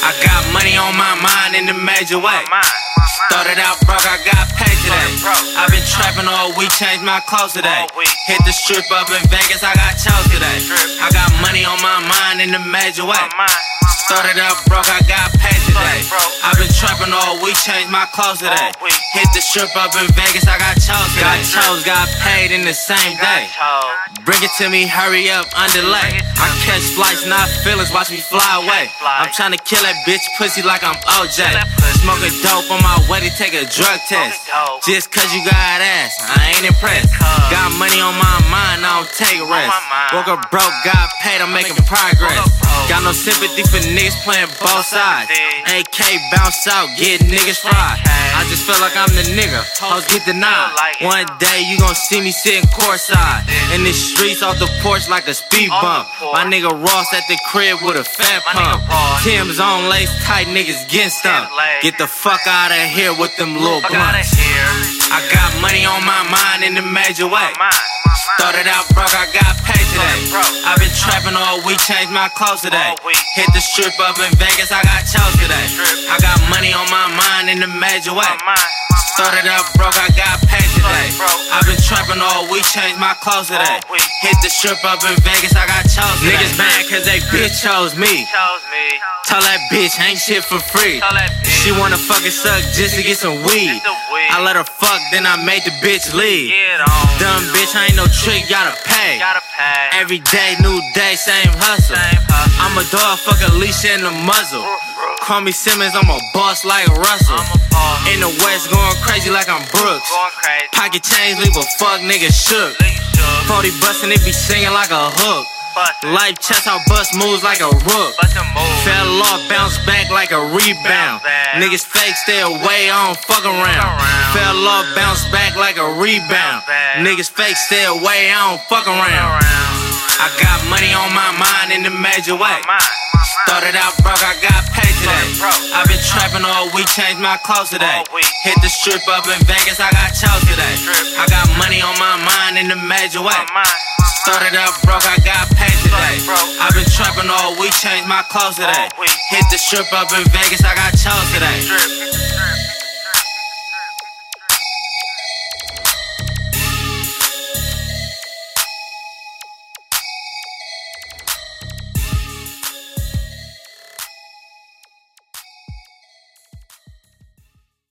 I got money on my mind in the major way. Started out broke, I got paid today. I've been trapping all week, changed my clothes today. Hit the strip up in Vegas, I got chose today. I got money on my mind in the major way. Started out broke, I got paid today. Been all week, changed my clothes today. Hit the strip up in Vegas, I got chose today. Got chose, got paid in the same day. Bring it to me, hurry up, underlay. I catch flights, not feelings, watch me fly away. I'm trying to kill that bitch pussy like I'm OJ. Smoking dope on my way to take a drug test. Just cause you got ass, I ain't impressed. Got money on my mind, I don't take rest. Woke up broke, got paid, I'm making progress. Got no sympathy for niggas playing both sides. AK bounce out, get niggas fried. I just feel like I'm the nigga, hoes get denied. One day you gon' see me sitting courtside. In the streets off the porch like a speed bump. My nigga Ross at the crib with a fat pump. Tim's on lace tight, niggas getting stumped. Get the fuck out of here with them little blunts. I got money on my mind in the major way. Started out broke, I got paid today. I've been trapping all week, changed my clothes today. Hit the strip up in Vegas, I got chose today. I got money on my mind in the major way. Started out broke, I got paid today. I've been trapping all week, changed my clothes today. Hit the strip up in Vegas, I got chose today. Niggas mad cause they bitch chose me. Tell that bitch ain't shit for free. She wanna fucking suck just to get some weed. I let her fuck, then I made the bitch leave. Dumb bitch, I ain't no trick, gotta pay. Every day, new day, same hustle. I'm a dog, fuck a leash and a muzzle. Call me Simmons, I'm a boss like Russell. In the West, going crazy like I'm Brooks. Pocket change, leave a fuck nigga shook. 40 bustin', it be singing like a hook. Life chest out bust moves like a rook. Fell off, bounce back like a rebound. Niggas fake, stay away, I don't fuck around. Fell off, bounce back like a rebound. Niggas fake, stay away, I don't fuck around. I got money on my mind in the major way. Started out broke, I got paid today. I've been trapping all week, changed my clothes today. Hit the strip up in Vegas, I got chose today. I got money on my mind in the major way. Started out broke, I got paid today. I've been trapping all week, changed my clothes today. Hit the strip up in Vegas, I got chose.